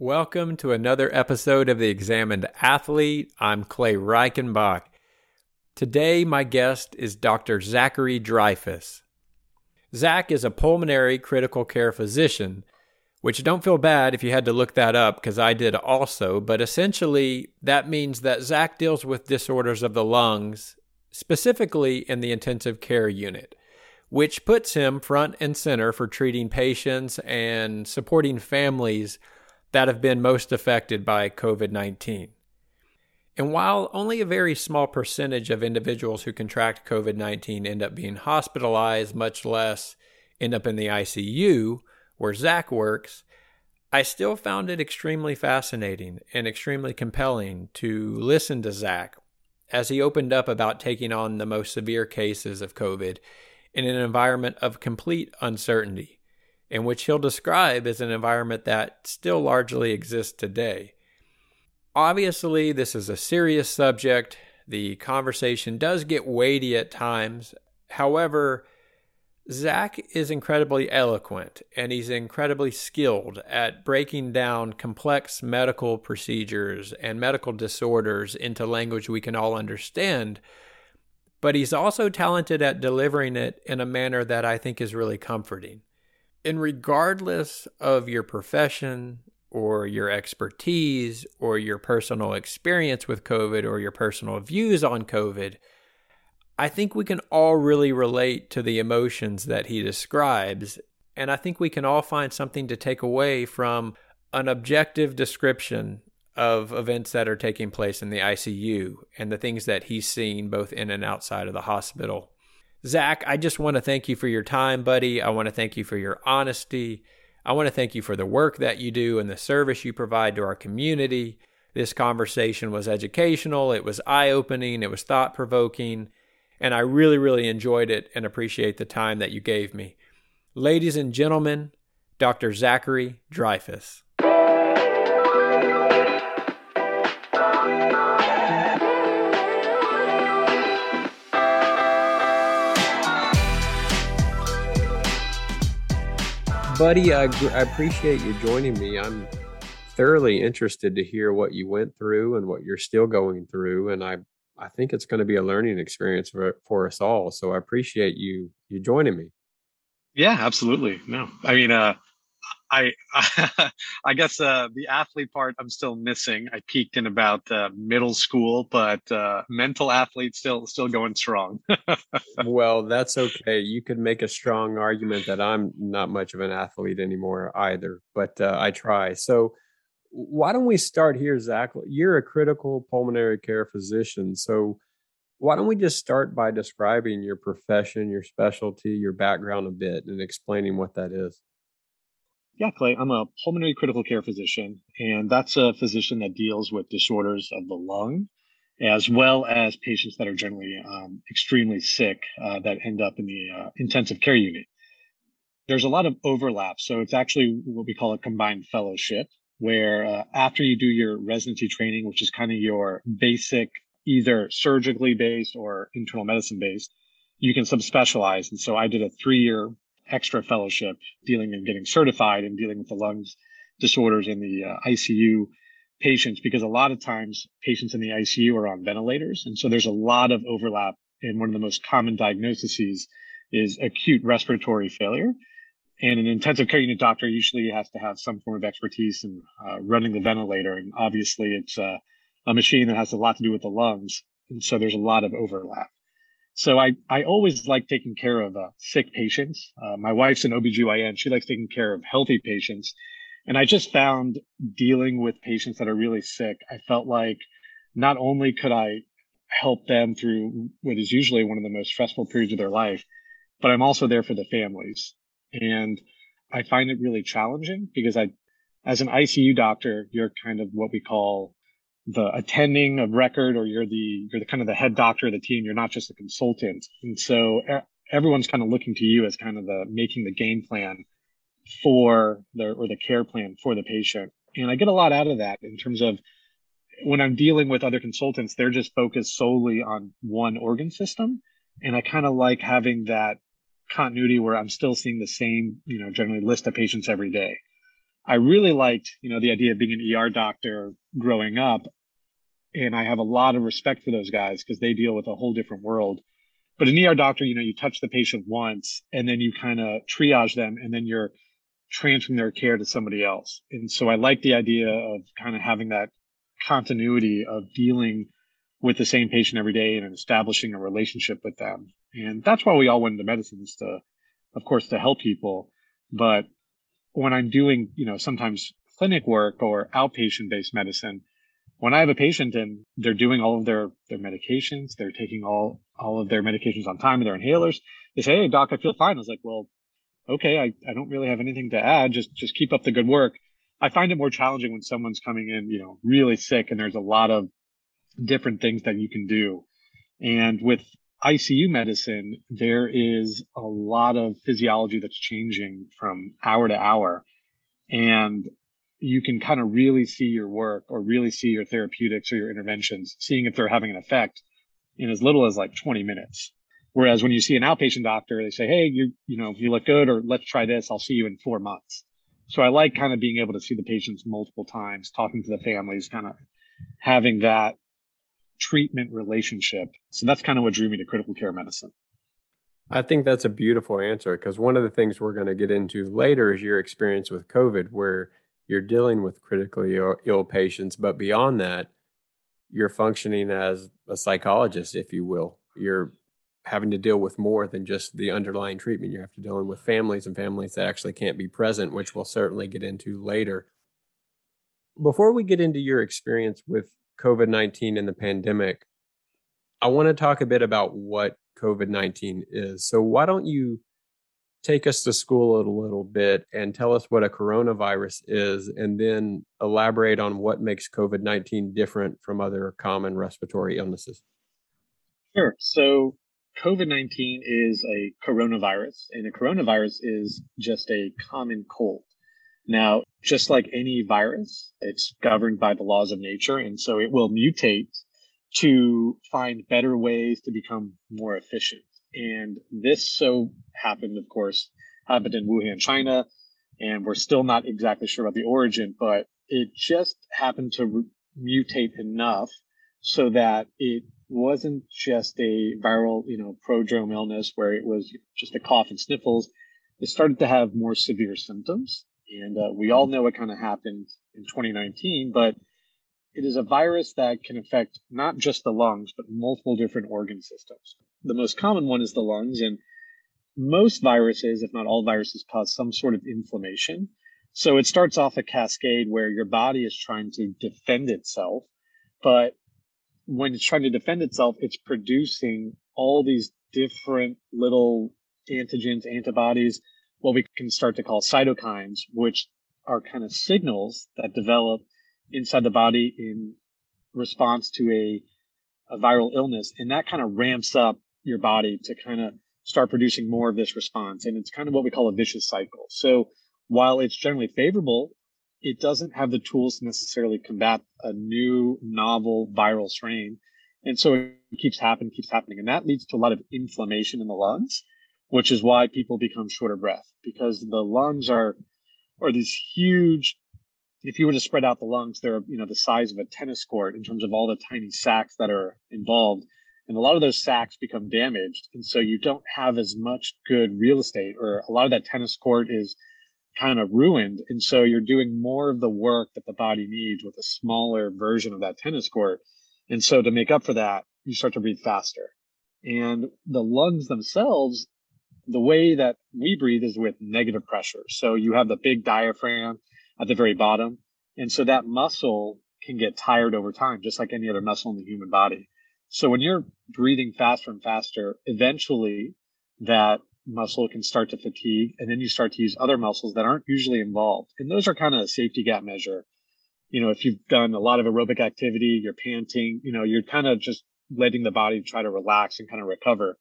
Welcome to another episode of The Examined Athlete. I'm Clay Reichenbach. Today, my guest is Dr. Zachary Dreyfuss. Zach is a pulmonary critical care physician, which don't feel bad if you had to look that up because I did also, but essentially that means that Zach deals with disorders of the lungs, specifically in the intensive care unit, which puts him front and center for treating patients and supporting families that have been most affected by COVID 19. And while only a very small percentage of individuals who contract COVID 19 end up being hospitalized, much less end up in the ICU, where Zach works, I still found it extremely fascinating and extremely compelling to listen to Zach as he opened up about taking on the most severe cases of COVID in an environment of complete uncertainty and which he'll describe as an environment that still largely exists today. Obviously, this is a serious subject. The conversation does get weighty at times. However, Zach is incredibly eloquent and he's incredibly skilled at breaking down complex medical procedures and medical disorders into language we can all understand. But he's also talented at delivering it in a manner that I think is really comforting. And regardless of your profession or your expertise or your personal experience with COVID or your personal views on COVID, I think we can all really relate to the emotions that he describes. And I think we can all find something to take away from an objective description of events that are taking place in the ICU and the things that he's seen both in and outside of the hospital. Zach, I just want to thank you for your time, buddy. I want to thank you for your honesty. I want to thank you for the work that you do and the service you provide to our community. This conversation was educational, it was eye opening, it was thought provoking, and I really, really enjoyed it and appreciate the time that you gave me. Ladies and gentlemen, Dr. Zachary Dreyfuss. Buddy. I, I appreciate you joining me. I'm thoroughly interested to hear what you went through and what you're still going through, and I I think it's going to be a learning experience for for us all. So I appreciate you you joining me. Yeah, absolutely. No, I mean, uh, I I guess uh, the athlete part I'm still missing. I peaked in about uh, middle school, but uh, mental athlete still still going strong. well, that's okay. You could make a strong argument that I'm not much of an athlete anymore either, but uh, I try. So why don't we start here, Zach? You're a critical pulmonary care physician, so why don't we just start by describing your profession, your specialty, your background a bit, and explaining what that is? Yeah, Clay, I'm a pulmonary critical care physician, and that's a physician that deals with disorders of the lung, as well as patients that are generally um, extremely sick uh, that end up in the uh, intensive care unit. There's a lot of overlap. So it's actually what we call a combined fellowship, where uh, after you do your residency training, which is kind of your basic, either surgically based or internal medicine based, you can subspecialize. And so I did a three year extra fellowship dealing and getting certified and dealing with the lungs disorders in the uh, ICU patients because a lot of times patients in the ICU are on ventilators. And so there's a lot of overlap. And one of the most common diagnoses is acute respiratory failure. And an intensive care unit doctor usually has to have some form of expertise in uh, running the ventilator. And obviously, it's uh, a machine that has a lot to do with the lungs. And so there's a lot of overlap. So I, I always like taking care of uh, sick patients. Uh, my wife's an OBGYN. She likes taking care of healthy patients. And I just found dealing with patients that are really sick, I felt like not only could I help them through what is usually one of the most stressful periods of their life, but I'm also there for the families. And I find it really challenging because I, as an ICU doctor, you're kind of what we call the attending of record or you're the you're the kind of the head doctor of the team you're not just a consultant. And so everyone's kind of looking to you as kind of the making the game plan for the or the care plan for the patient. And i get a lot out of that in terms of when i'm dealing with other consultants they're just focused solely on one organ system. And i kind of like having that continuity where i'm still seeing the same you know generally list of patients every day I really liked, you know, the idea of being an ER doctor growing up. And I have a lot of respect for those guys because they deal with a whole different world. But an ER doctor, you know, you touch the patient once and then you kind of triage them and then you're transferring their care to somebody else. And so I like the idea of kind of having that continuity of dealing with the same patient every day and establishing a relationship with them. And that's why we all went into medicine is to, of course, to help people. But when I'm doing, you know, sometimes clinic work or outpatient based medicine, when I have a patient and they're doing all of their, their medications, they're taking all, all of their medications on time and their inhalers, they say, Hey, doc, I feel fine. I was like, well, okay, I, I don't really have anything to add. Just, just keep up the good work. I find it more challenging when someone's coming in, you know, really sick and there's a lot of different things that you can do. And with ICU medicine, there is a lot of physiology that's changing from hour to hour. And you can kind of really see your work or really see your therapeutics or your interventions, seeing if they're having an effect in as little as like 20 minutes. Whereas when you see an outpatient doctor, they say, Hey, you, you know, you look good or let's try this. I'll see you in four months. So I like kind of being able to see the patients multiple times, talking to the families, kind of having that treatment relationship. So that's kind of what drew me to critical care medicine. I think that's a beautiful answer because one of the things we're going to get into later is your experience with COVID, where you're dealing with critically Ill patients. But beyond that, you're functioning as a psychologist, if you will. You're having to deal with more than just the underlying treatment. You have to deal with families and families that actually can't be present, which we'll certainly get into later. Before we get into your experience with COVID 19 and the pandemic, I want to talk a bit about what COVID 19 is. So, why don't you take us to school a little bit and tell us what a coronavirus is, and then elaborate on what makes COVID 19 different from other common respiratory illnesses? Sure. So, COVID 19 is a coronavirus, and a coronavirus is just a common cold. Now, just like any virus, it's governed by the laws of nature. And so it will mutate to find better ways to become more efficient. And this so happened, of course, happened in Wuhan, China. And we're still not exactly sure about the origin, but it just happened to re- mutate enough so that it wasn't just a viral, you know, prodrome illness where it was just a cough and sniffles. It started to have more severe symptoms. And uh, we all know what kind of happened in 2019, but it is a virus that can affect not just the lungs, but multiple different organ systems. The most common one is the lungs, and most viruses, if not all viruses, cause some sort of inflammation. So it starts off a cascade where your body is trying to defend itself, but when it's trying to defend itself, it's producing all these different little antigens, antibodies what we can start to call cytokines, which are kind of signals that develop inside the body in response to a, a viral illness. And that kind of ramps up your body to kind of start producing more of this response. And it's kind of what we call a vicious cycle. So while it's generally favorable, it doesn't have the tools to necessarily combat a new novel viral strain. And so it keeps happening, keeps happening. And that leads to a lot of inflammation in the lungs which is why people become short of breath because the lungs are are these huge if you were to spread out the lungs they're you know the size of a tennis court in terms of all the tiny sacs that are involved. And a lot of those sacs become damaged. And so you don't have as much good real estate or a lot of that tennis court is kind of ruined. And so you're doing more of the work that the body needs with a smaller version of that tennis court. And so to make up for that you start to breathe faster. And the lungs themselves the way that we breathe is with negative pressure. So you have the big diaphragm at the very bottom. And so that muscle can get tired over time, just like any other muscle in the human body. So when you're breathing faster and faster, eventually that muscle can start to fatigue and then you start to use other muscles that aren't usually involved. And those are kind of a safety gap measure. You know, if you've done a lot of aerobic activity, you're panting, you know, you're kind of just letting the body try to relax and kind of recover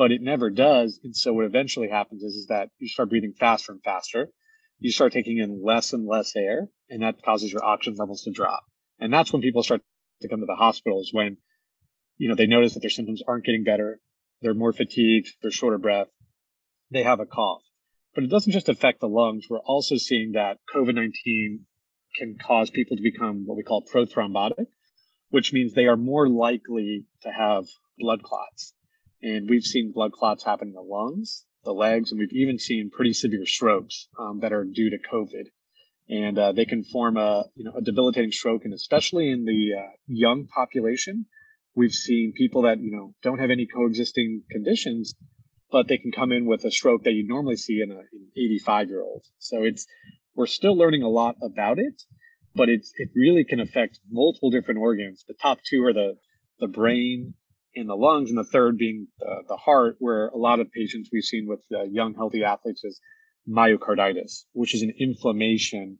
but it never does. And so what eventually happens is, is that you start breathing faster and faster. You start taking in less and less air, and that causes your oxygen levels to drop. And that's when people start to come to the hospitals when, you know, they notice that their symptoms aren't getting better. They're more fatigued. They're shorter breath. They have a cough. But it doesn't just affect the lungs. We're also seeing that COVID 19 can cause people to become what we call prothrombotic, which means they are more likely to have blood clots. And we've seen blood clots happen in the lungs, the legs, and we've even seen pretty severe strokes um, that are due to COVID. And uh, they can form a, you know, a debilitating stroke, and especially in the uh, young population, we've seen people that you know don't have any coexisting conditions, but they can come in with a stroke that you normally see in a, an 85 year old. So it's we're still learning a lot about it, but it's it really can affect multiple different organs. The top two are the the brain and the lungs, and the third being the, the heart, where a lot of patients we've seen with uh, young healthy athletes is myocarditis, which is an inflammation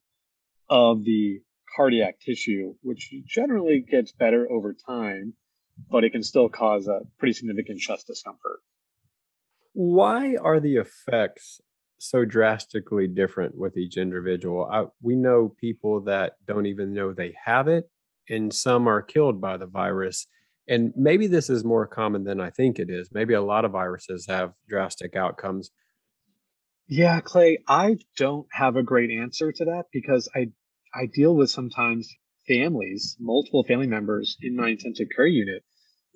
of the cardiac tissue, which generally gets better over time, but it can still cause a pretty significant chest discomfort. Why are the effects so drastically different with each individual. I, we know people that don't even know they have it, and some are killed by the virus. And maybe this is more common than I think it is. Maybe a lot of viruses have drastic outcomes. Yeah, Clay, I don't have a great answer to that because I I deal with sometimes families, multiple family members in my intensive care unit,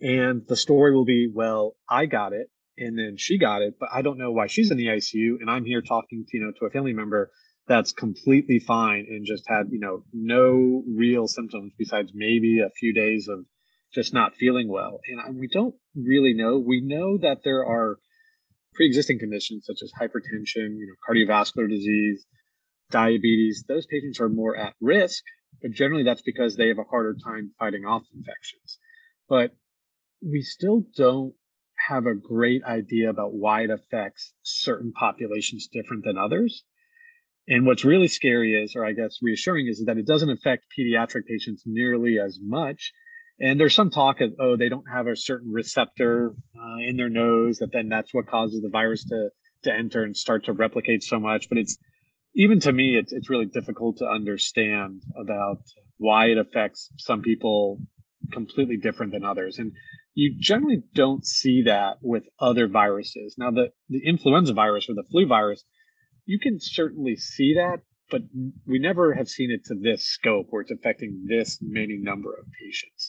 and the story will be, well, I got it and then she got it, but I don't know why she's in the ICU. And I'm here talking to, you know, to a family member that's completely fine and just had, you know, no real symptoms besides maybe a few days of just not feeling well. And we don't really know. We know that there are pre-existing conditions such as hypertension, you know, cardiovascular disease, diabetes. Those patients are more at risk, but generally that's because they have a harder time fighting off infections. But we still don't have a great idea about why it affects certain populations different than others. And what's really scary is, or I guess reassuring, is that it doesn't affect pediatric patients nearly as much. And there's some talk of, oh, they don't have a certain receptor uh, in their nose, that then that's what causes the virus to, to enter and start to replicate so much. But it's, even to me, it's, it's really difficult to understand about why it affects some people completely different than others. And you generally don't see that with other viruses. Now, the, the influenza virus or the flu virus, you can certainly see that, but we never have seen it to this scope where it's affecting this many number of patients.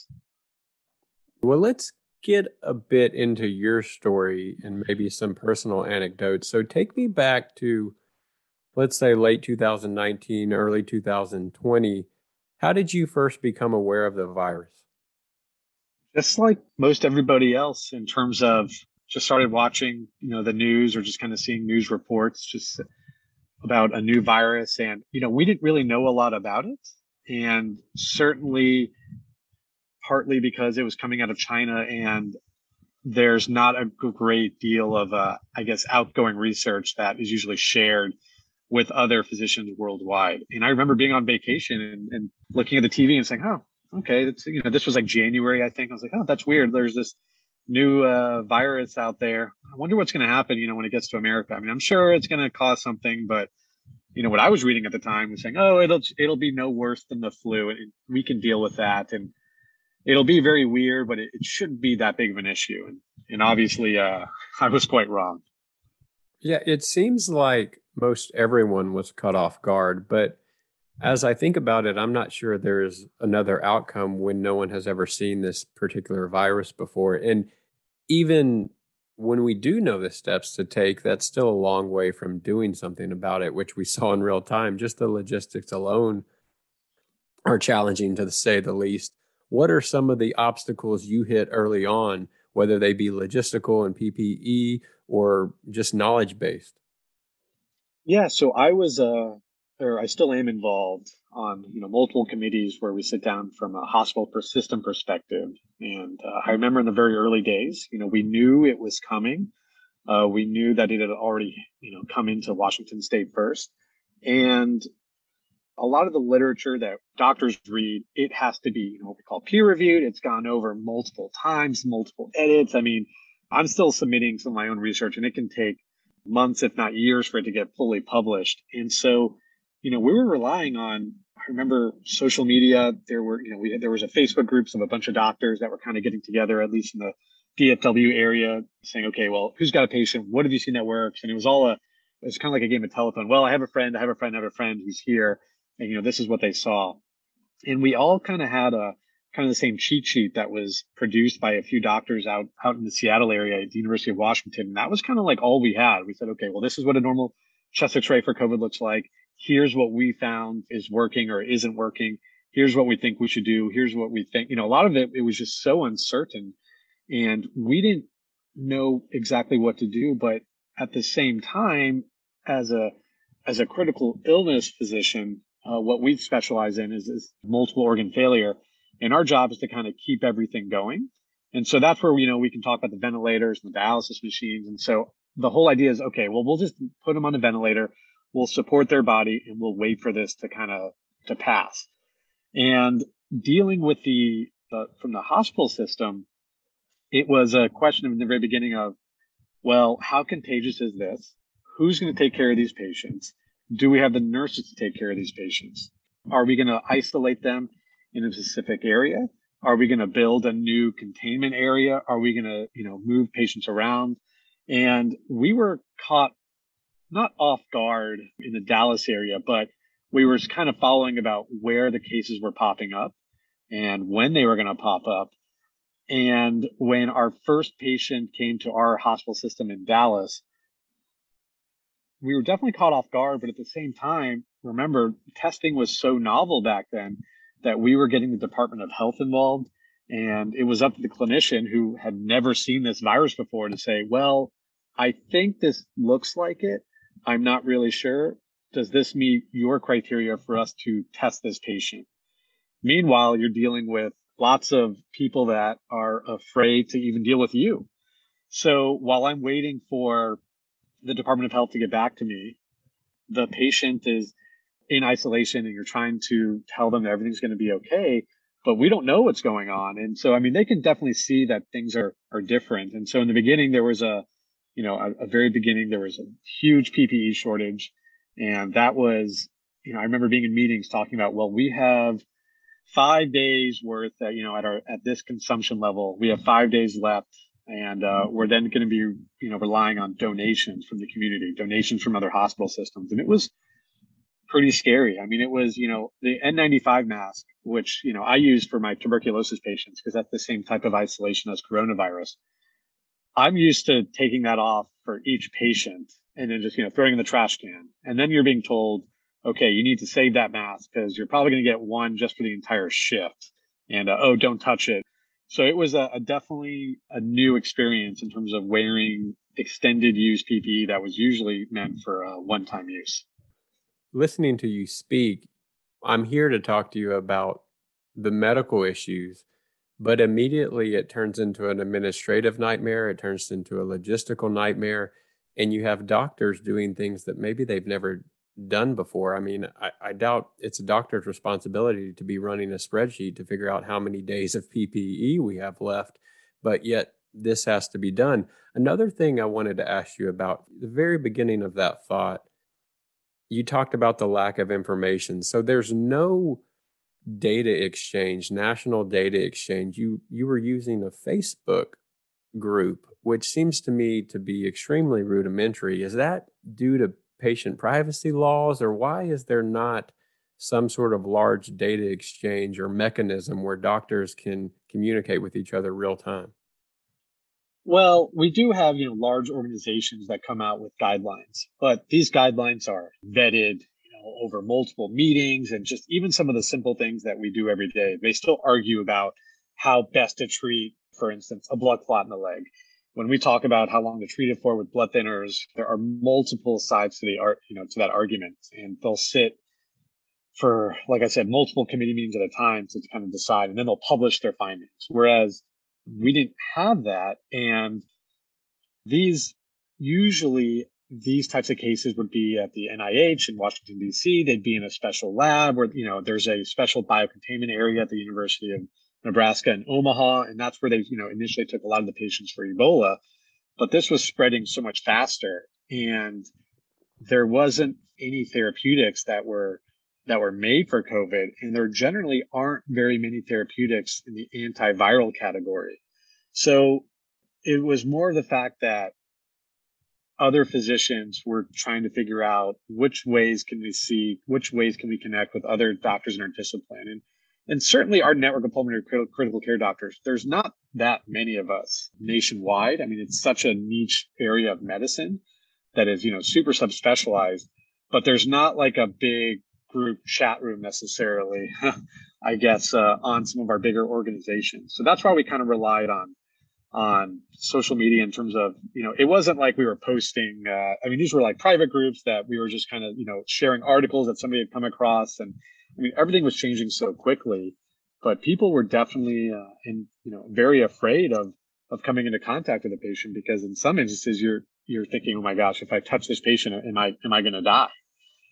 Well, let's get a bit into your story and maybe some personal anecdotes. So, take me back to, let's say, late 2019, early 2020. How did you first become aware of the virus? Just like most everybody else in terms of just started watching, you know, the news or just kind of seeing news reports just about a new virus. And, you know, we didn't really know a lot about it. And certainly partly because it was coming out of China and there's not a great deal of, uh, I guess, outgoing research that is usually shared with other physicians worldwide. And I remember being on vacation and, and looking at the TV and saying, oh, okay, you know, this was like January, I think. I was like, oh, that's weird. There's this new uh, virus out there. I wonder what's going to happen, you know, when it gets to America. I mean, I'm sure it's going to cause something, but you know, what I was reading at the time was saying, oh, it'll it'll be no worse than the flu, and we can deal with that, and it'll be very weird, but it, it shouldn't be that big of an issue. And and obviously, uh, I was quite wrong. Yeah, it seems like most everyone was caught off guard, but as I think about it, I'm not sure there's another outcome when no one has ever seen this particular virus before. And even when we do know the steps to take, that's still a long way from doing something about it, which we saw in real time. Just the logistics alone are challenging to say the least. What are some of the obstacles you hit early on, whether they be logistical and PPE or just knowledge based? Yeah, so I was uh, or I still am involved on you know multiple committees where we sit down from a hospital system perspective. And uh, I remember in the very early days, you know, we knew it was coming. Uh, we knew that it had already you know come into Washington State first, and a lot of the literature that doctors read, it has to be you know what we call peer reviewed. It's gone over multiple times, multiple edits. I mean, I'm still submitting some of my own research, and it can take months, if not years, for it to get fully published. And so you know, we were relying on, I remember social media. There were, you know, we there was a Facebook groups of a bunch of doctors that were kind of getting together, at least in the DFW area, saying, okay, well, who's got a patient? What have you seen that works? And it was all a, it's kind of like a game of telephone. Well, I have a friend, I have a friend, I have a friend who's here, and you know, this is what they saw. And we all kind of had a kind of the same cheat sheet that was produced by a few doctors out out in the Seattle area at the University of Washington. And that was kind of like all we had. We said, okay, well, this is what a normal chest X-ray for COVID looks like. Here's what we found is working or isn't working. Here's what we think we should do. Here's what we think. You know, a lot of it it was just so uncertain, and we didn't know exactly what to do. But at the same time, as a as a critical illness physician, uh, what we specialize in is, is multiple organ failure, and our job is to kind of keep everything going. And so that's where you know we can talk about the ventilators and the dialysis machines. And so the whole idea is okay, well we'll just put them on a ventilator, we'll support their body, and we'll wait for this to kind of to pass. And dealing with the, the from the hospital system, it was a question in the very beginning of, well, how contagious is this? Who's going to take care of these patients? Do we have the nurses to take care of these patients? Are we going to isolate them in a specific area? Are we going to build a new containment area? Are we going to, you know, move patients around? And we were caught not off guard in the Dallas area, but we were kind of following about where the cases were popping up and when they were going to pop up. And when our first patient came to our hospital system in Dallas, we were definitely caught off guard, but at the same time, remember, testing was so novel back then that we were getting the Department of Health involved. And it was up to the clinician who had never seen this virus before to say, well, I think this looks like it. I'm not really sure. Does this meet your criteria for us to test this patient? Meanwhile, you're dealing with lots of people that are afraid to even deal with you. So while I'm waiting for the Department of Health to get back to me. The patient is in isolation and you're trying to tell them everything's going to be okay, but we don't know what's going on. And so, I mean, they can definitely see that things are, are different. And so in the beginning, there was a, you know, a, a very beginning, there was a huge PPE shortage. And that was, you know, I remember being in meetings talking about, well, we have five days worth, uh, you know, at our, at this consumption level, we have five days left and uh, we're then going to be you know relying on donations from the community donations from other hospital systems. And it was pretty scary. I mean it was you know the n95 mask which you know i use for my tuberculosis patients because that's the same type of isolation as coronavirus. I'm used to taking that off for each patient and then just you know throwing in the trash can. And then you're being told okay you need to save that mask because you're probably going to get one just for the entire shift. And uh, oh don't touch it so it was a, a, definitely a new experience in terms of wearing extended use PPE that was usually meant mm-hmm. for a one time use. Listening to you speak, I'm here to talk to you about the medical issues, but immediately it turns into an administrative nightmare. It turns into a logistical nightmare. And you have doctors doing things that maybe they've never done before. I mean, I, I, doubt it's a doctor's responsibility to be running a spreadsheet to figure out how many days of PPE we have left, but yet this has to be done. Another thing I wanted to ask you about the very beginning of that thought, you talked about the lack of information. So there's no data exchange, national data exchange. You you were using a Facebook group, which seems to me to be extremely rudimentary. Is that due to patient privacy laws, or why is there not some sort of large data exchange or mechanism where doctors can communicate with each other real time? Well, we do have, you know, large organizations that come out with guidelines, but these guidelines are vetted, you know, over multiple meetings and just even some of the simple things that we do every day. They still argue about how best to treat, for instance, a blood clot in the leg when we talk about how long to treat it for with blood thinners, there are multiple sides to the art, you know, to that argument, and they'll sit for, like I said, multiple committee meetings at a time to kind of decide, and then they'll publish their findings. Whereas we didn't have that, and these usually these types of cases would be at the NIH in Washington D.C. They'd be in a special lab where you know there's a special biocontainment area at the University of Nebraska and Omaha, and that's where they, you know, initially took a lot of the patients for Ebola. But this was spreading so much faster, and there wasn't any therapeutics that were that were made for COVID, and there generally aren't very many therapeutics in the antiviral category. So it was more the fact that other physicians were trying to figure out which ways can we see, which ways can we connect with other doctors in our discipline. And, and certainly our network of pulmonary critical, critical care doctors, there's not that many of us nationwide. I mean, it's such a niche area of medicine that is, you know, super subspecialized, but there's not like a big group chat room necessarily, I guess, uh, on some of our bigger organizations. So that's why we kind of relied on on social media in terms of you know it wasn't like we were posting uh, i mean these were like private groups that we were just kind of you know sharing articles that somebody had come across and i mean everything was changing so quickly but people were definitely uh, in you know very afraid of of coming into contact with a patient because in some instances you're you're thinking oh my gosh if i touch this patient am i am i going to die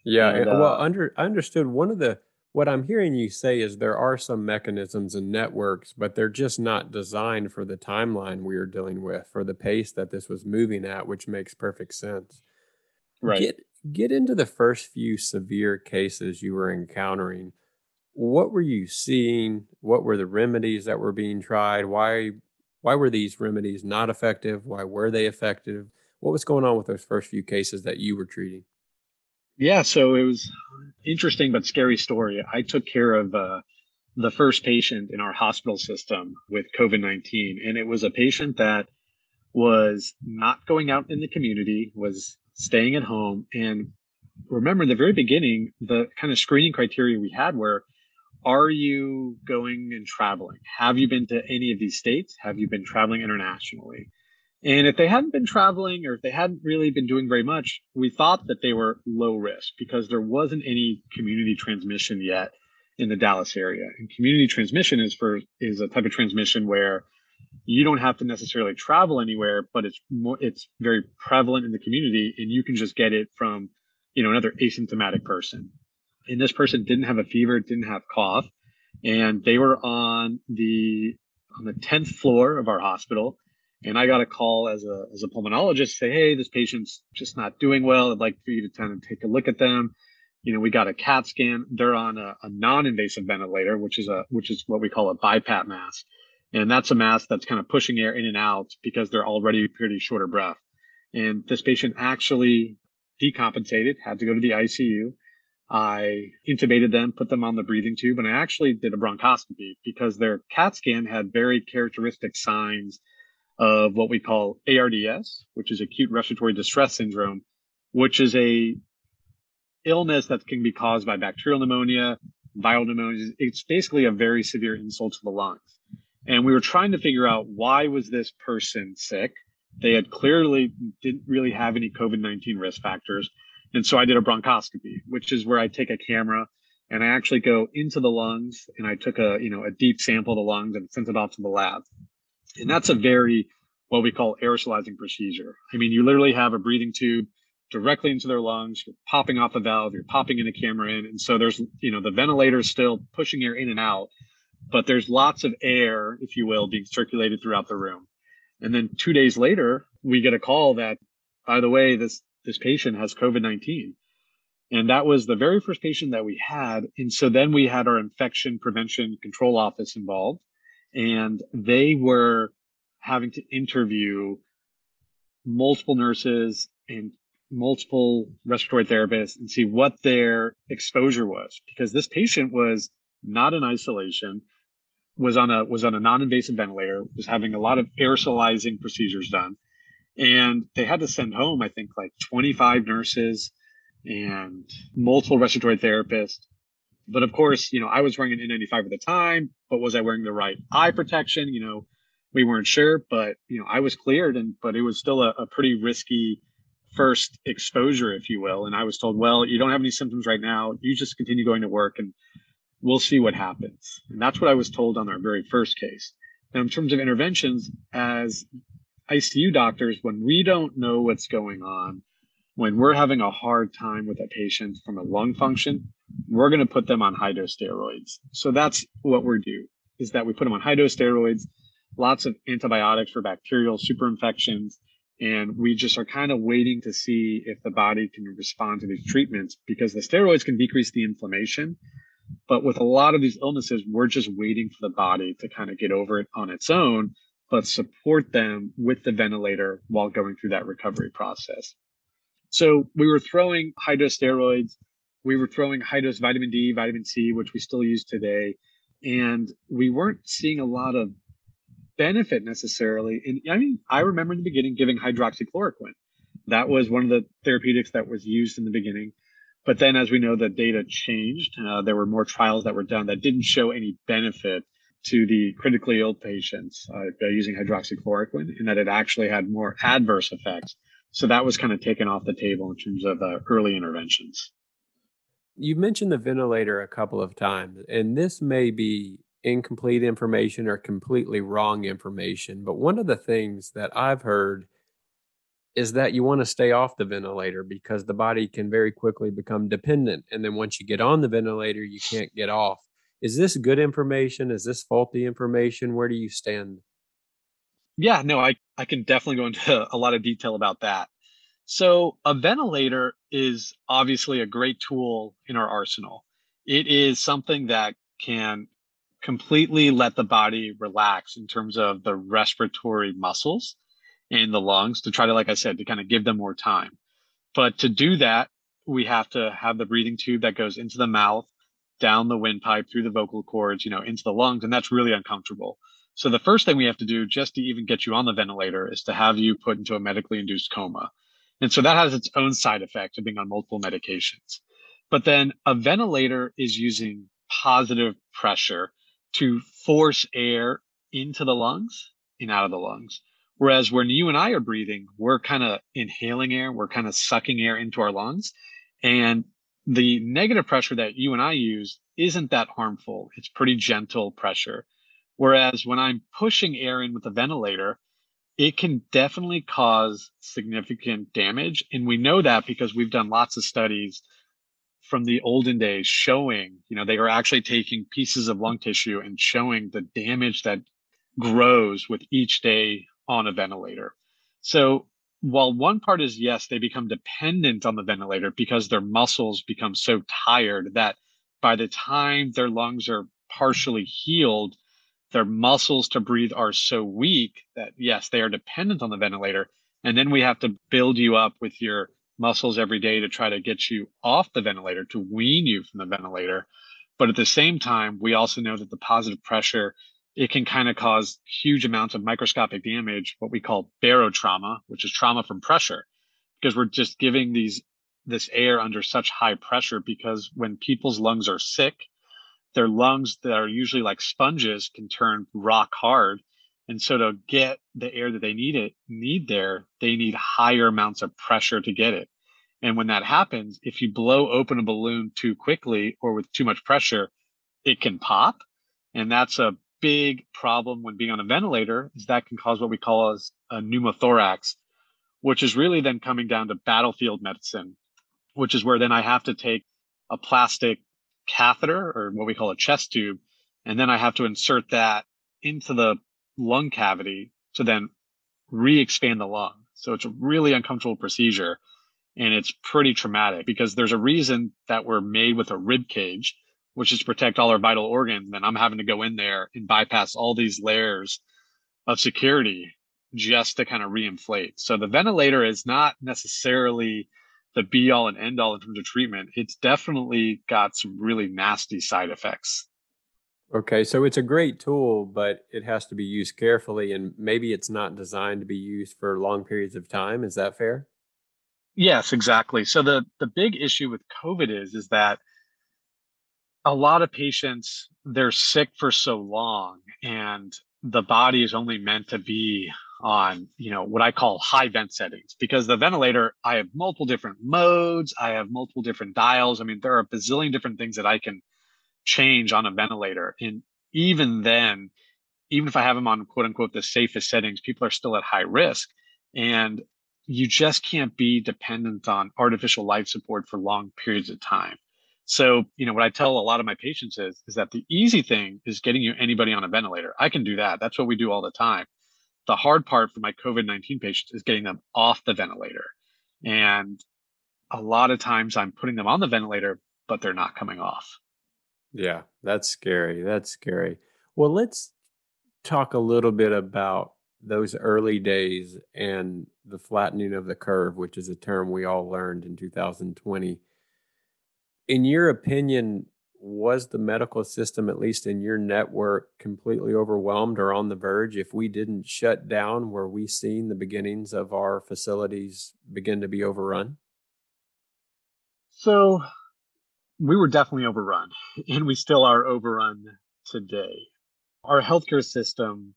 yeah and, uh, well under i understood one of the what I'm hearing you say is there are some mechanisms and networks, but they're just not designed for the timeline we are dealing with, for the pace that this was moving at, which makes perfect sense. Right. Get get into the first few severe cases you were encountering. What were you seeing? What were the remedies that were being tried? Why why were these remedies not effective? Why were they effective? What was going on with those first few cases that you were treating? Yeah, so it was interesting but scary story. I took care of uh, the first patient in our hospital system with COVID 19, and it was a patient that was not going out in the community, was staying at home. And remember, in the very beginning, the kind of screening criteria we had were are you going and traveling? Have you been to any of these states? Have you been traveling internationally? And if they hadn't been traveling or if they hadn't really been doing very much, we thought that they were low risk because there wasn't any community transmission yet in the Dallas area. And community transmission is for is a type of transmission where you don't have to necessarily travel anywhere, but it's more it's very prevalent in the community and you can just get it from, you know, another asymptomatic person. And this person didn't have a fever, didn't have cough, and they were on the on the 10th floor of our hospital and I got a call as a as a pulmonologist say, hey, this patient's just not doing well. I'd like for you to kind of take a look at them. You know, we got a CAT scan. They're on a, a non-invasive ventilator, which is a which is what we call a BiPAP mask. And that's a mask that's kind of pushing air in and out because they're already pretty short of breath. And this patient actually decompensated, had to go to the ICU. I intubated them, put them on the breathing tube, and I actually did a bronchoscopy because their CAT scan had very characteristic signs of what we call ARDS, which is acute respiratory distress syndrome, which is a illness that can be caused by bacterial pneumonia, viral pneumonia. It's basically a very severe insult to the lungs. And we were trying to figure out why was this person sick? They had clearly didn't really have any COVID-19 risk factors. And so I did a bronchoscopy, which is where I take a camera and I actually go into the lungs and I took a, you know, a deep sample of the lungs and sent it off to the lab. And that's a very, what we call aerosolizing procedure. I mean, you literally have a breathing tube directly into their lungs. You're popping off a valve, you're popping in a camera in. And so there's, you know, the ventilator is still pushing air in and out, but there's lots of air, if you will, being circulated throughout the room. And then two days later, we get a call that, by the way, this, this patient has COVID 19. And that was the very first patient that we had. And so then we had our infection prevention control office involved and they were having to interview multiple nurses and multiple respiratory therapists and see what their exposure was because this patient was not in isolation was on a was on a non-invasive ventilator was having a lot of aerosolizing procedures done and they had to send home i think like 25 nurses and multiple respiratory therapists but of course, you know, I was wearing an N95 at the time, but was I wearing the right eye protection? You know, we weren't sure, but you know, I was cleared and but it was still a, a pretty risky first exposure, if you will. And I was told, well, you don't have any symptoms right now. You just continue going to work and we'll see what happens. And that's what I was told on our very first case. Now, in terms of interventions, as ICU doctors, when we don't know what's going on, when we're having a hard time with a patient from a lung function, we're going to put them on high dose steroids. So that's what we're do is that we put them on high dose steroids, lots of antibiotics for bacterial superinfections. And we just are kind of waiting to see if the body can respond to these treatments because the steroids can decrease the inflammation. But with a lot of these illnesses, we're just waiting for the body to kind of get over it on its own. but support them with the ventilator while going through that recovery process. So we were throwing high dose steroids, we were throwing high dose vitamin D, vitamin C, which we still use today, and we weren't seeing a lot of benefit necessarily. And I mean, I remember in the beginning giving hydroxychloroquine. That was one of the therapeutics that was used in the beginning. But then, as we know, the data changed. Uh, there were more trials that were done that didn't show any benefit to the critically ill patients uh, using hydroxychloroquine, and that it actually had more adverse effects. So that was kind of taken off the table in terms of uh, early interventions. You mentioned the ventilator a couple of times, and this may be incomplete information or completely wrong information. But one of the things that I've heard is that you want to stay off the ventilator because the body can very quickly become dependent. And then once you get on the ventilator, you can't get off. Is this good information? Is this faulty information? Where do you stand? Yeah, no, I, I can definitely go into a lot of detail about that. So, a ventilator is obviously a great tool in our arsenal. It is something that can completely let the body relax in terms of the respiratory muscles in the lungs to try to, like I said, to kind of give them more time. But to do that, we have to have the breathing tube that goes into the mouth, down the windpipe, through the vocal cords, you know, into the lungs. And that's really uncomfortable. So the first thing we have to do just to even get you on the ventilator is to have you put into a medically induced coma. And so that has its own side effect of being on multiple medications. But then a ventilator is using positive pressure to force air into the lungs and out of the lungs. Whereas when you and I are breathing, we're kind of inhaling air, we're kind of sucking air into our lungs. And the negative pressure that you and I use isn't that harmful. It's pretty gentle pressure. Whereas when I'm pushing air in with a ventilator, it can definitely cause significant damage. And we know that because we've done lots of studies from the olden days showing, you know, they are actually taking pieces of lung tissue and showing the damage that grows with each day on a ventilator. So while one part is yes, they become dependent on the ventilator because their muscles become so tired that by the time their lungs are partially healed, their muscles to breathe are so weak that yes, they are dependent on the ventilator. And then we have to build you up with your muscles every day to try to get you off the ventilator, to wean you from the ventilator. But at the same time, we also know that the positive pressure, it can kind of cause huge amounts of microscopic damage, what we call barotrauma, which is trauma from pressure, because we're just giving these this air under such high pressure because when people's lungs are sick, their lungs that are usually like sponges can turn rock hard and so to get the air that they need it need there, they need higher amounts of pressure to get it. And when that happens, if you blow open a balloon too quickly or with too much pressure, it can pop. And that's a big problem when being on a ventilator is that can cause what we call as a pneumothorax, which is really then coming down to battlefield medicine, which is where then I have to take a plastic catheter or what we call a chest tube, and then I have to insert that into the lung cavity to then re-expand the lung. So it's a really uncomfortable procedure and it's pretty traumatic because there's a reason that we're made with a rib cage, which is to protect all our vital organs. And I'm having to go in there and bypass all these layers of security just to kind of reinflate. So the ventilator is not necessarily the be all and end all in terms of treatment. It's definitely got some really nasty side effects. Okay, so it's a great tool, but it has to be used carefully, and maybe it's not designed to be used for long periods of time. Is that fair? Yes, exactly. So the the big issue with COVID is is that a lot of patients they're sick for so long, and the body is only meant to be on you know what I call high vent settings because the ventilator I have multiple different modes, I have multiple different dials. I mean, there are a bazillion different things that I can change on a ventilator. And even then, even if I have them on quote unquote the safest settings, people are still at high risk. And you just can't be dependent on artificial life support for long periods of time. So, you know, what I tell a lot of my patients is, is that the easy thing is getting you anybody on a ventilator. I can do that. That's what we do all the time. The hard part for my COVID 19 patients is getting them off the ventilator. And a lot of times I'm putting them on the ventilator, but they're not coming off. Yeah, that's scary. That's scary. Well, let's talk a little bit about those early days and the flattening of the curve, which is a term we all learned in 2020. In your opinion, was the medical system, at least in your network, completely overwhelmed or on the verge? If we didn't shut down, were we seeing the beginnings of our facilities begin to be overrun? So we were definitely overrun, and we still are overrun today. Our healthcare system,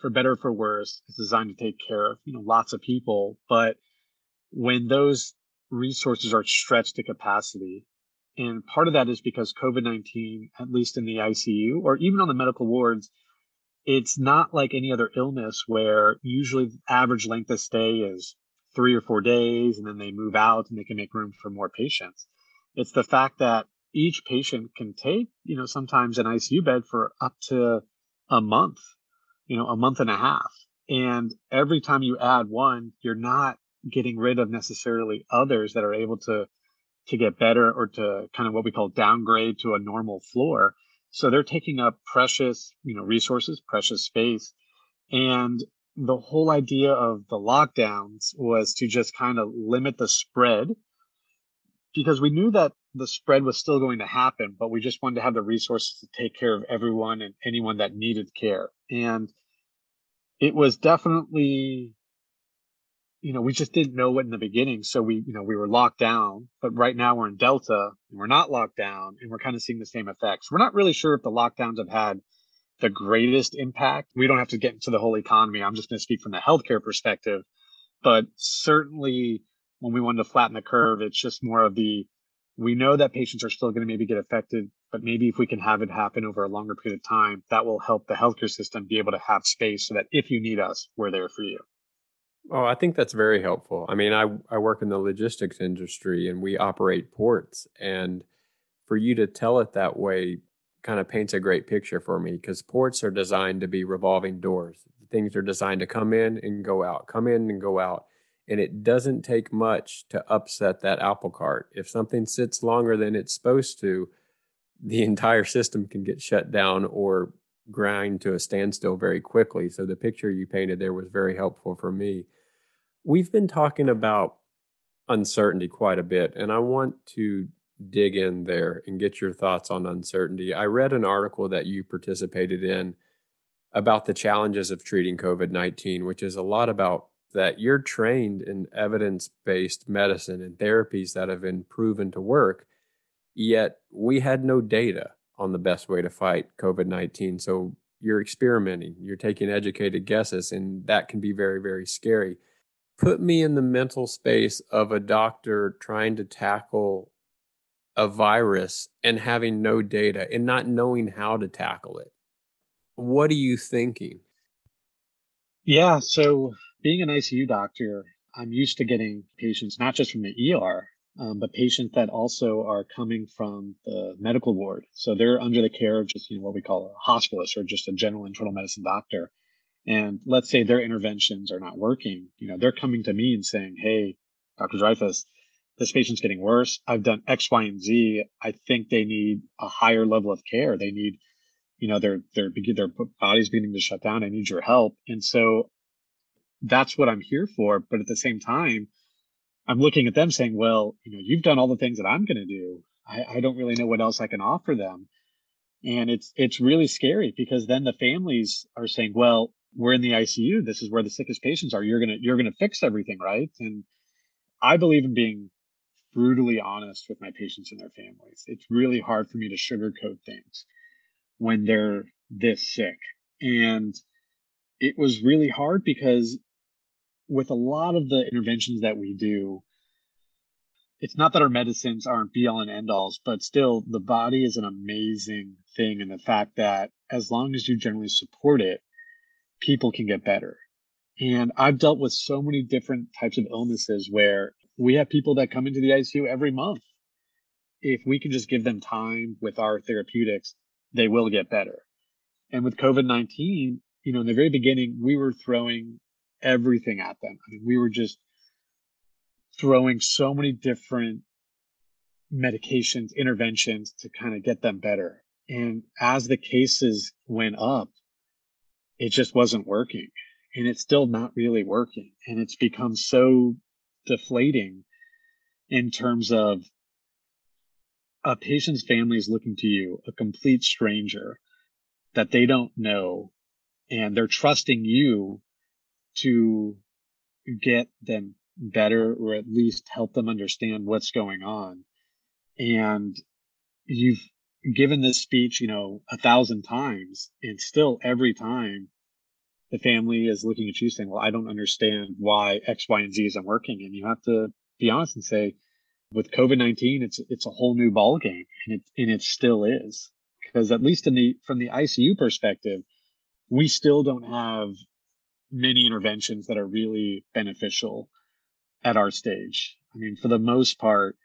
for better or for worse, is designed to take care of you know lots of people, but when those resources are stretched to capacity, and part of that is because COVID 19, at least in the ICU or even on the medical wards, it's not like any other illness where usually the average length of stay is three or four days and then they move out and they can make room for more patients. It's the fact that each patient can take, you know, sometimes an ICU bed for up to a month, you know, a month and a half. And every time you add one, you're not getting rid of necessarily others that are able to to get better or to kind of what we call downgrade to a normal floor. So they're taking up precious, you know, resources, precious space. And the whole idea of the lockdowns was to just kind of limit the spread because we knew that the spread was still going to happen, but we just wanted to have the resources to take care of everyone and anyone that needed care. And it was definitely you know, we just didn't know what in the beginning. So we, you know, we were locked down, but right now we're in Delta and we're not locked down and we're kind of seeing the same effects. We're not really sure if the lockdowns have had the greatest impact. We don't have to get into the whole economy. I'm just going to speak from the healthcare perspective, but certainly when we wanted to flatten the curve, it's just more of the, we know that patients are still going to maybe get affected, but maybe if we can have it happen over a longer period of time, that will help the healthcare system be able to have space so that if you need us, we're there for you. Oh, I think that's very helpful. I mean, I, I work in the logistics industry and we operate ports. And for you to tell it that way kind of paints a great picture for me because ports are designed to be revolving doors. Things are designed to come in and go out, come in and go out. And it doesn't take much to upset that apple cart. If something sits longer than it's supposed to, the entire system can get shut down or grind to a standstill very quickly. So the picture you painted there was very helpful for me. We've been talking about uncertainty quite a bit, and I want to dig in there and get your thoughts on uncertainty. I read an article that you participated in about the challenges of treating COVID 19, which is a lot about that you're trained in evidence based medicine and therapies that have been proven to work, yet we had no data on the best way to fight COVID 19. So you're experimenting, you're taking educated guesses, and that can be very, very scary put me in the mental space of a doctor trying to tackle a virus and having no data and not knowing how to tackle it. What are you thinking? Yeah, so being an ICU doctor, I'm used to getting patients not just from the ER, um, but patients that also are coming from the medical ward. So they're under the care of just you know what we call a hospitalist or just a general internal medicine doctor and let's say their interventions are not working, you know, they're coming to me and saying, Hey, Dr. Dreyfuss, this patient's getting worse. I've done X, Y, and Z. I think they need a higher level of care. They need, you know, their, their, their body's beginning to shut down. I need your help. And so that's what I'm here for. But at the same time, I'm looking at them saying, well, you know, you've done all the things that I'm going to do. I, I don't really know what else I can offer them. And it's, it's really scary because then the families are saying, well, we're in the ICU. This is where the sickest patients are. You're gonna you're gonna fix everything, right? And I believe in being brutally honest with my patients and their families. It's really hard for me to sugarcoat things when they're this sick. And it was really hard because with a lot of the interventions that we do, it's not that our medicines aren't be all and end alls, but still the body is an amazing thing. And the fact that as long as you generally support it, people can get better. And I've dealt with so many different types of illnesses where we have people that come into the ICU every month. If we can just give them time with our therapeutics, they will get better. And with COVID 19, you know, in the very beginning, we were throwing everything at them. I mean, we were just throwing so many different medications, interventions to kind of get them better. And as the cases went up, it just wasn't working. and it's still not really working. And it's become so deflating in terms of a patient's family is looking to you, a complete stranger that they don't know, and they're trusting you to get them better or at least help them understand what's going on. And you've given this speech, you know, a thousand times, and still every time the family is looking at you saying, Well, I don't understand why X, Y, and Z isn't working. And you have to be honest and say, with COVID nineteen, it's it's a whole new ball game, and it and it still is because at least in the from the ICU perspective, we still don't have many interventions that are really beneficial at our stage. I mean, for the most part,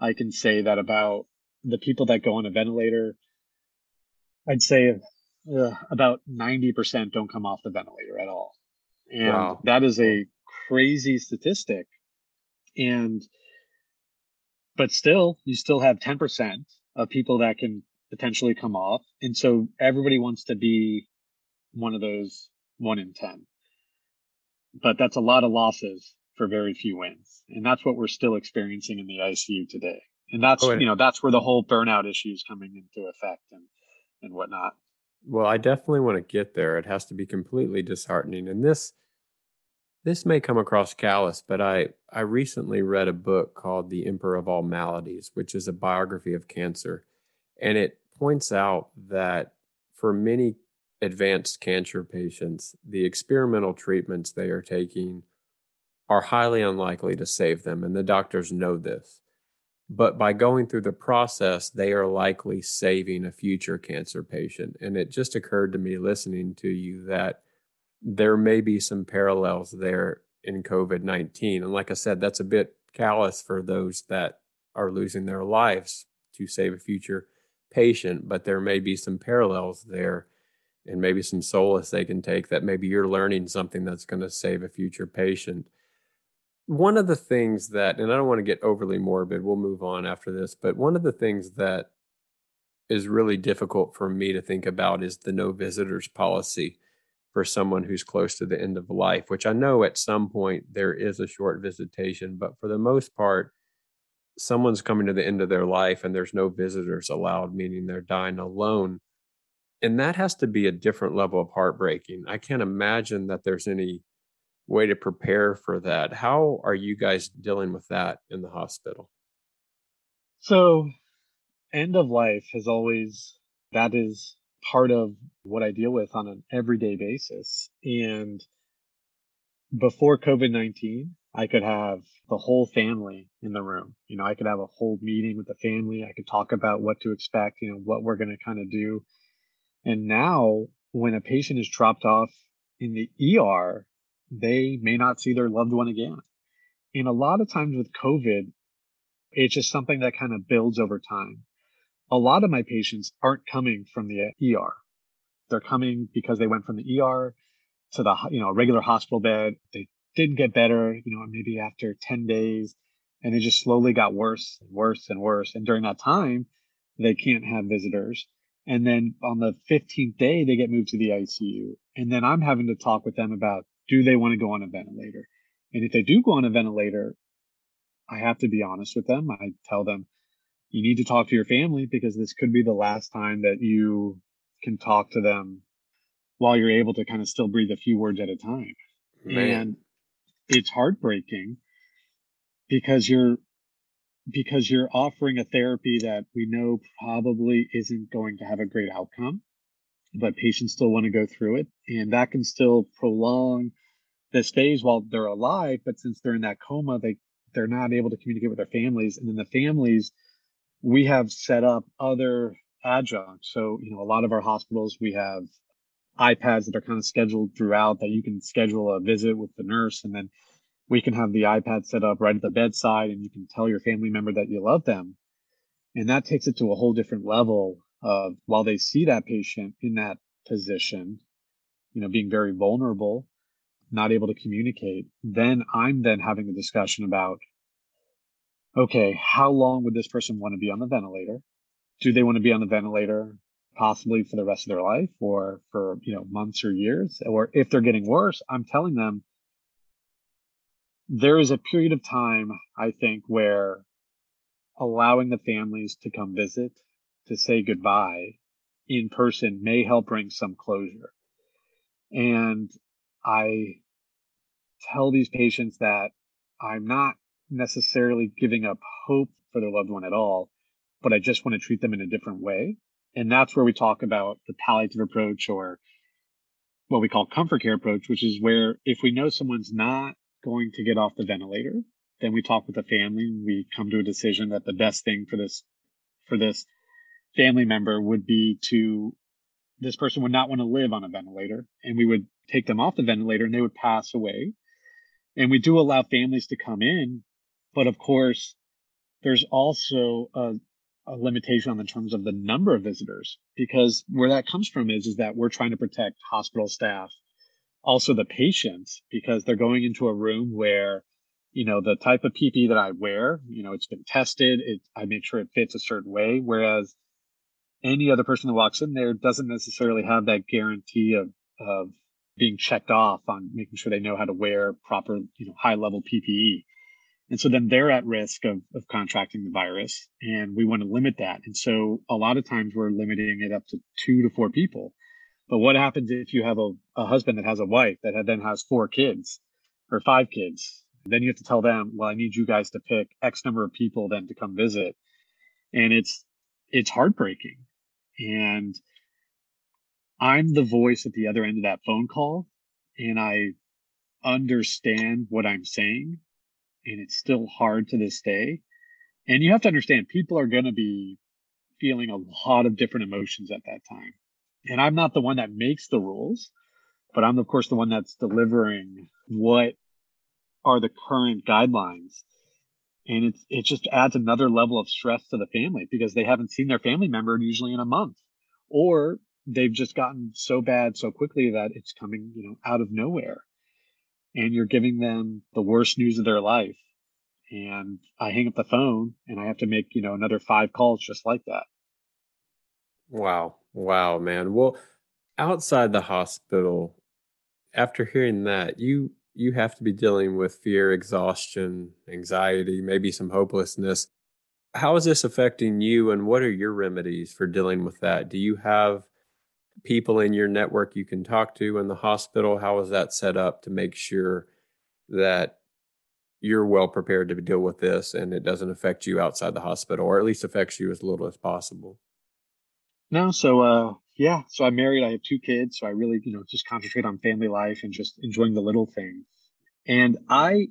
I can say that about the people that go on a ventilator, I'd say uh, about 90% don't come off the ventilator at all. And wow. that is a crazy statistic. And, but still, you still have 10% of people that can potentially come off. And so everybody wants to be one of those one in 10. But that's a lot of losses for very few wins. And that's what we're still experiencing in the ICU today. And that's, oh, you know, that's where the whole burnout issue is coming into effect and, and whatnot. Well, I definitely want to get there. It has to be completely disheartening. And this, this may come across callous, but I, I recently read a book called The Emperor of All Maladies, which is a biography of cancer. And it points out that for many advanced cancer patients, the experimental treatments they are taking are highly unlikely to save them, and the doctors know this. But by going through the process, they are likely saving a future cancer patient. And it just occurred to me listening to you that there may be some parallels there in COVID 19. And like I said, that's a bit callous for those that are losing their lives to save a future patient, but there may be some parallels there and maybe some solace they can take that maybe you're learning something that's going to save a future patient one of the things that, and I don't want to get overly morbid, we'll move on after this, but one of the things that is really difficult for me to think about is the no visitors policy for someone who's close to the end of life, which I know at some point there is a short visitation, but for the most part, someone's coming to the end of their life and there's no visitors allowed, meaning they're dying alone. And that has to be a different level of heartbreaking. I can't imagine that there's any way to prepare for that. How are you guys dealing with that in the hospital? So, end of life has always, that is part of what I deal with on an everyday basis. And before COVID 19, I could have the whole family in the room. You know, I could have a whole meeting with the family. I could talk about what to expect, you know, what we're going to kind of do. And now, when a patient is dropped off in the ER, they may not see their loved one again. And a lot of times with COVID, it's just something that kind of builds over time. A lot of my patients aren't coming from the ER. They're coming because they went from the ER to the, you know, regular hospital bed. They didn't get better, you know, maybe after 10 days and it just slowly got worse and worse and worse. And during that time, they can't have visitors. And then on the 15th day, they get moved to the ICU. And then I'm having to talk with them about do they want to go on a ventilator? And if they do go on a ventilator, I have to be honest with them. I tell them, you need to talk to your family because this could be the last time that you can talk to them while you're able to kind of still breathe a few words at a time. Man. And it's heartbreaking because you're because you're offering a therapy that we know probably isn't going to have a great outcome but patients still want to go through it and that can still prolong the stays while they're alive but since they're in that coma they they're not able to communicate with their families and then the families we have set up other adjuncts. So you know a lot of our hospitals we have ipads that are kind of scheduled throughout that you can schedule a visit with the nurse and then we can have the ipad set up right at the bedside and you can tell your family member that you love them. And that takes it to a whole different level of while they see that patient in that position, you know, being very vulnerable, not able to communicate, then I'm then having a discussion about, okay, how long would this person want to be on the ventilator? Do they want to be on the ventilator possibly for the rest of their life or for you know months or years or if they're getting worse i'm telling them there is a period of time i think where allowing the families to come visit to say goodbye in person may help bring some closure. And i tell these patients that i'm not necessarily giving up hope for their loved one at all but i just want to treat them in a different way. And that's where we talk about the palliative approach or what we call comfort care approach, which is where if we know someone's not going to get off the ventilator, then we talk with the family and we come to a decision that the best thing for this for this family member would be to this person would not want to live on a ventilator and we would take them off the ventilator and they would pass away. And we do allow families to come in, but of course there's also a, a limitation on the terms of the number of visitors because where that comes from is is that we're trying to protect hospital staff also the patients because they're going into a room where you know the type of ppe that i wear you know it's been tested it i make sure it fits a certain way whereas any other person that walks in there doesn't necessarily have that guarantee of of being checked off on making sure they know how to wear proper you know high level ppe and so then they're at risk of, of contracting the virus, and we want to limit that. And so a lot of times we're limiting it up to two to four people. But what happens if you have a, a husband that has a wife that then has four kids or five kids? Then you have to tell them, well, I need you guys to pick X number of people then to come visit. And it's, it's heartbreaking. And I'm the voice at the other end of that phone call and I understand what I'm saying and it's still hard to this day. And you have to understand people are going to be feeling a lot of different emotions at that time. And I'm not the one that makes the rules, but I'm of course the one that's delivering what are the current guidelines. And it's it just adds another level of stress to the family because they haven't seen their family member usually in a month. Or they've just gotten so bad so quickly that it's coming, you know, out of nowhere and you're giving them the worst news of their life. And I hang up the phone and I have to make, you know, another five calls just like that. Wow. Wow, man. Well, outside the hospital, after hearing that, you you have to be dealing with fear, exhaustion, anxiety, maybe some hopelessness. How is this affecting you and what are your remedies for dealing with that? Do you have people in your network you can talk to in the hospital? How is that set up to make sure that you're well prepared to deal with this and it doesn't affect you outside the hospital or at least affects you as little as possible? No, so uh yeah, so I'm married, I have two kids, so I really, you know, just concentrate on family life and just enjoying the little things. And I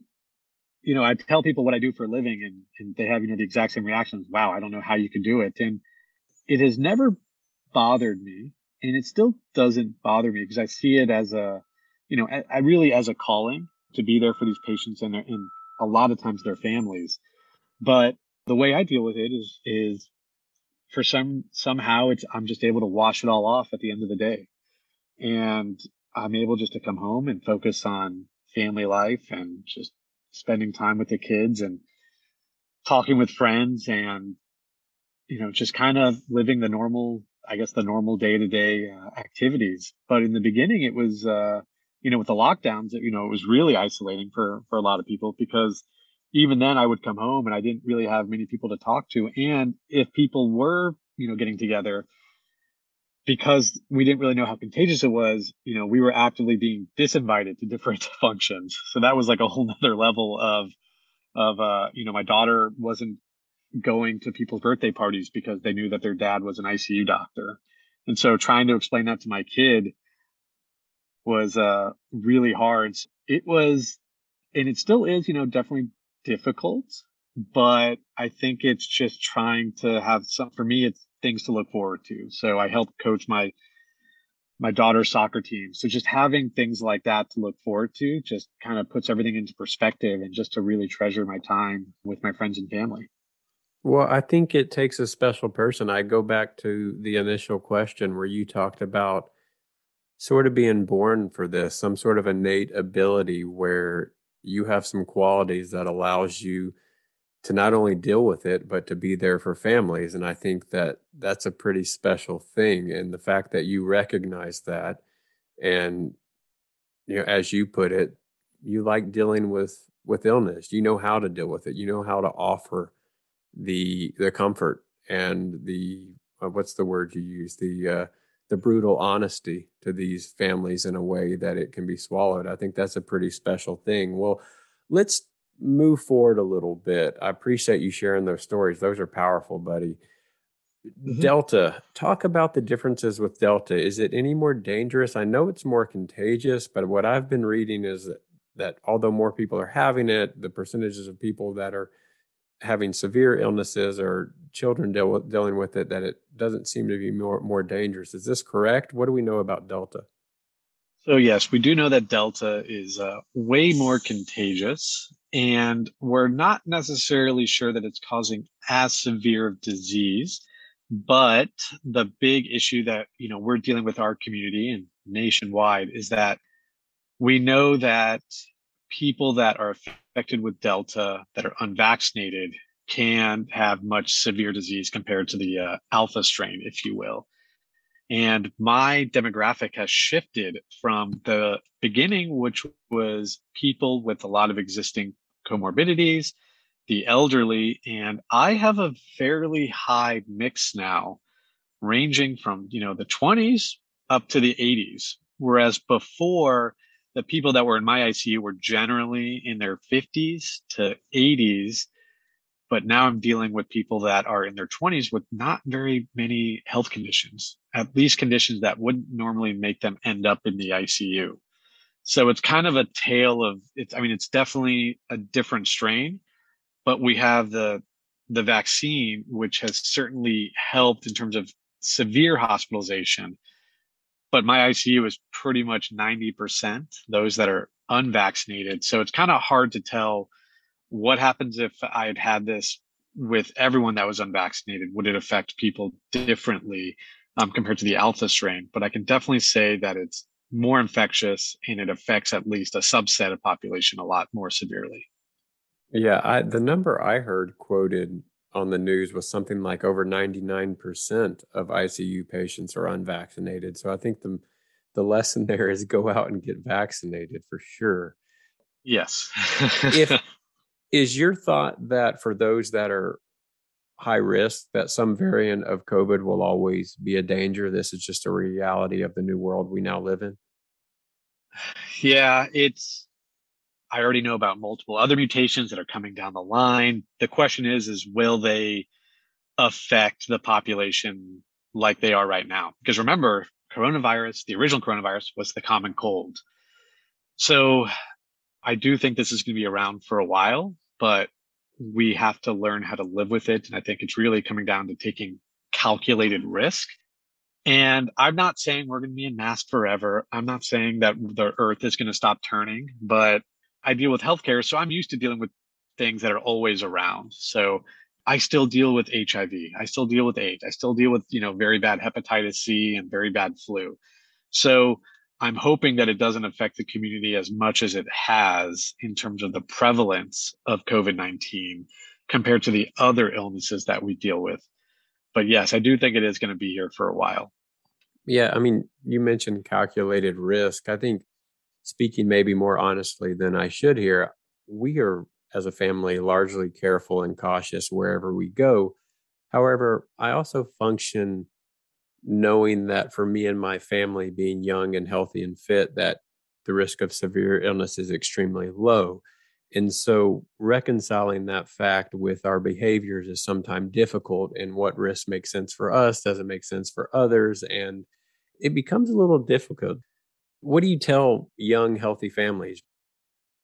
you know, I tell people what I do for a living and, and they have, you know, the exact same reactions. Wow, I don't know how you can do it. And it has never bothered me and it still doesn't bother me because I see it as a, you know, I, I really as a calling to be there for these patients and, and a lot of times their families. But the way I deal with it is is for some somehow it's I'm just able to wash it all off at the end of the day, and I'm able just to come home and focus on family life and just spending time with the kids and talking with friends and you know just kind of living the normal I guess the normal day to day activities. But in the beginning, it was, uh, you know, with the lockdowns, you know, it was really isolating for, for a lot of people because even then I would come home and I didn't really have many people to talk to. And if people were, you know, getting together, because we didn't really know how contagious it was, you know, we were actively being disinvited to different functions. So that was like a whole nother level of, of, uh, you know, my daughter wasn't going to people's birthday parties because they knew that their dad was an ICU doctor. And so trying to explain that to my kid was uh, really hard. It was, and it still is, you know, definitely difficult, but I think it's just trying to have some, for me, it's things to look forward to. So I help coach my, my daughter's soccer team. So just having things like that to look forward to just kind of puts everything into perspective and just to really treasure my time with my friends and family. Well, I think it takes a special person. I go back to the initial question where you talked about sort of being born for this, some sort of innate ability where you have some qualities that allows you to not only deal with it but to be there for families. And i think that that's a pretty special thing. And the fact that you recognize that and you know as you put it you like dealing with with illness. You know how to deal with it. You know how to offer the the comfort and the uh, what's the word you use? The uh, the brutal honesty to these families in a way that it can be swallowed i think that's a pretty special thing well let's move forward a little bit. I appreciate you sharing those stories. Those are powerful, buddy. Mm-hmm. Delta, talk about the differences with Delta. Is it any more dangerous? I know it's more contagious, but what I've been reading is that, that although more people are having it, the percentages of people that are having severe illnesses or children deal, dealing with it, that it doesn't seem to be more, more dangerous. Is this correct? What do we know about Delta? So, yes, we do know that Delta is uh, way more contagious, and we're not necessarily sure that it's causing as severe of disease. But the big issue that you know we're dealing with our community and nationwide is that we know that people that are affected with Delta that are unvaccinated can have much severe disease compared to the uh, alpha strain, if you will. And my demographic has shifted from the beginning, which was people with a lot of existing comorbidities, the elderly, and I have a fairly high mix now, ranging from, you know, the 20s up to the 80s. Whereas before, the people that were in my ICU were generally in their 50s to 80s but now I'm dealing with people that are in their 20s with not very many health conditions, at least conditions that wouldn't normally make them end up in the ICU. So it's kind of a tale of it's I mean it's definitely a different strain, but we have the the vaccine which has certainly helped in terms of severe hospitalization. But my ICU is pretty much 90% those that are unvaccinated. So it's kind of hard to tell what happens if I had had this with everyone that was unvaccinated? Would it affect people differently um, compared to the alpha strain? But I can definitely say that it's more infectious and it affects at least a subset of population a lot more severely. Yeah, I, the number I heard quoted on the news was something like over 99% of ICU patients are unvaccinated. So I think the the lesson there is go out and get vaccinated for sure. Yes. if is your thought that for those that are high risk, that some variant of COVID will always be a danger? This is just a reality of the new world we now live in? Yeah, it's I already know about multiple other mutations that are coming down the line. The question is is will they affect the population like they are right now? Because remember, coronavirus, the original coronavirus was the common cold. So I do think this is going to be around for a while, but we have to learn how to live with it. And I think it's really coming down to taking calculated risk. And I'm not saying we're going to be in mask forever. I'm not saying that the earth is going to stop turning, but I deal with healthcare. So I'm used to dealing with things that are always around. So I still deal with HIV. I still deal with AIDS. I still deal with, you know, very bad hepatitis C and very bad flu. So I'm hoping that it doesn't affect the community as much as it has in terms of the prevalence of COVID 19 compared to the other illnesses that we deal with. But yes, I do think it is going to be here for a while. Yeah. I mean, you mentioned calculated risk. I think speaking maybe more honestly than I should here, we are as a family largely careful and cautious wherever we go. However, I also function knowing that for me and my family being young and healthy and fit that the risk of severe illness is extremely low and so reconciling that fact with our behaviors is sometimes difficult and what risk makes sense for us doesn't make sense for others and it becomes a little difficult what do you tell young healthy families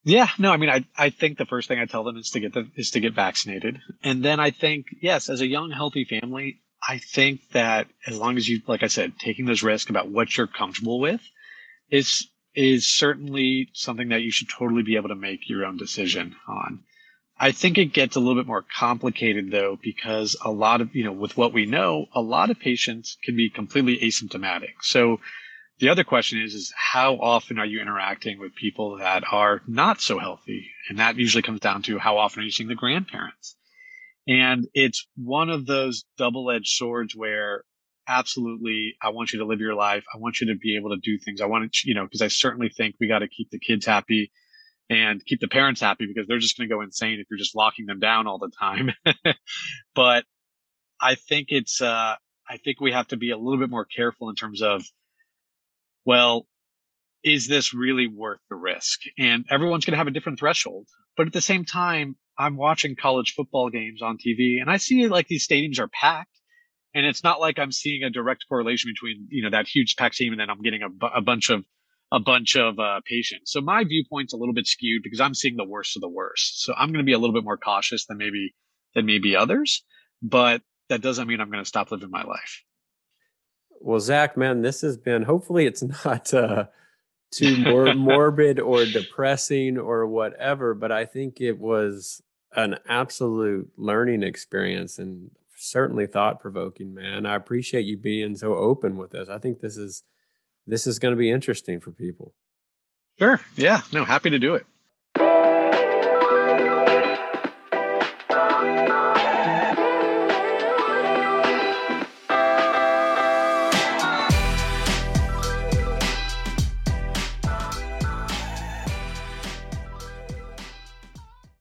yeah, no, I mean, I, I think the first thing I tell them is to get the, is to get vaccinated. And then I think, yes, as a young, healthy family, I think that as long as you, like I said, taking those risks about what you're comfortable with is is certainly something that you should totally be able to make your own decision on. I think it gets a little bit more complicated though, because a lot of, you know, with what we know, a lot of patients can be completely asymptomatic. So the other question is, is how often are you interacting with people that are not so healthy? And that usually comes down to how often are you seeing the grandparents? And it's one of those double edged swords where absolutely I want you to live your life. I want you to be able to do things. I want to, you know, because I certainly think we got to keep the kids happy and keep the parents happy because they're just going to go insane if you're just locking them down all the time. but I think it's, uh, I think we have to be a little bit more careful in terms of, well, is this really worth the risk? And everyone's going to have a different threshold. But at the same time, I'm watching college football games on TV and I see like these stadiums are packed. And it's not like I'm seeing a direct correlation between, you know, that huge packed team and then I'm getting a, a bunch of a bunch of uh, patients. So my viewpoint's a little bit skewed because I'm seeing the worst of the worst. So I'm going to be a little bit more cautious than maybe than maybe others, but that doesn't mean I'm going to stop living my life. Well, Zach, man, this has been. Hopefully, it's not uh, too more morbid or depressing or whatever, but I think it was an absolute learning experience and certainly thought provoking, man. I appreciate you being so open with us. I think this is this is going to be interesting for people. Sure. Yeah. No, happy to do it.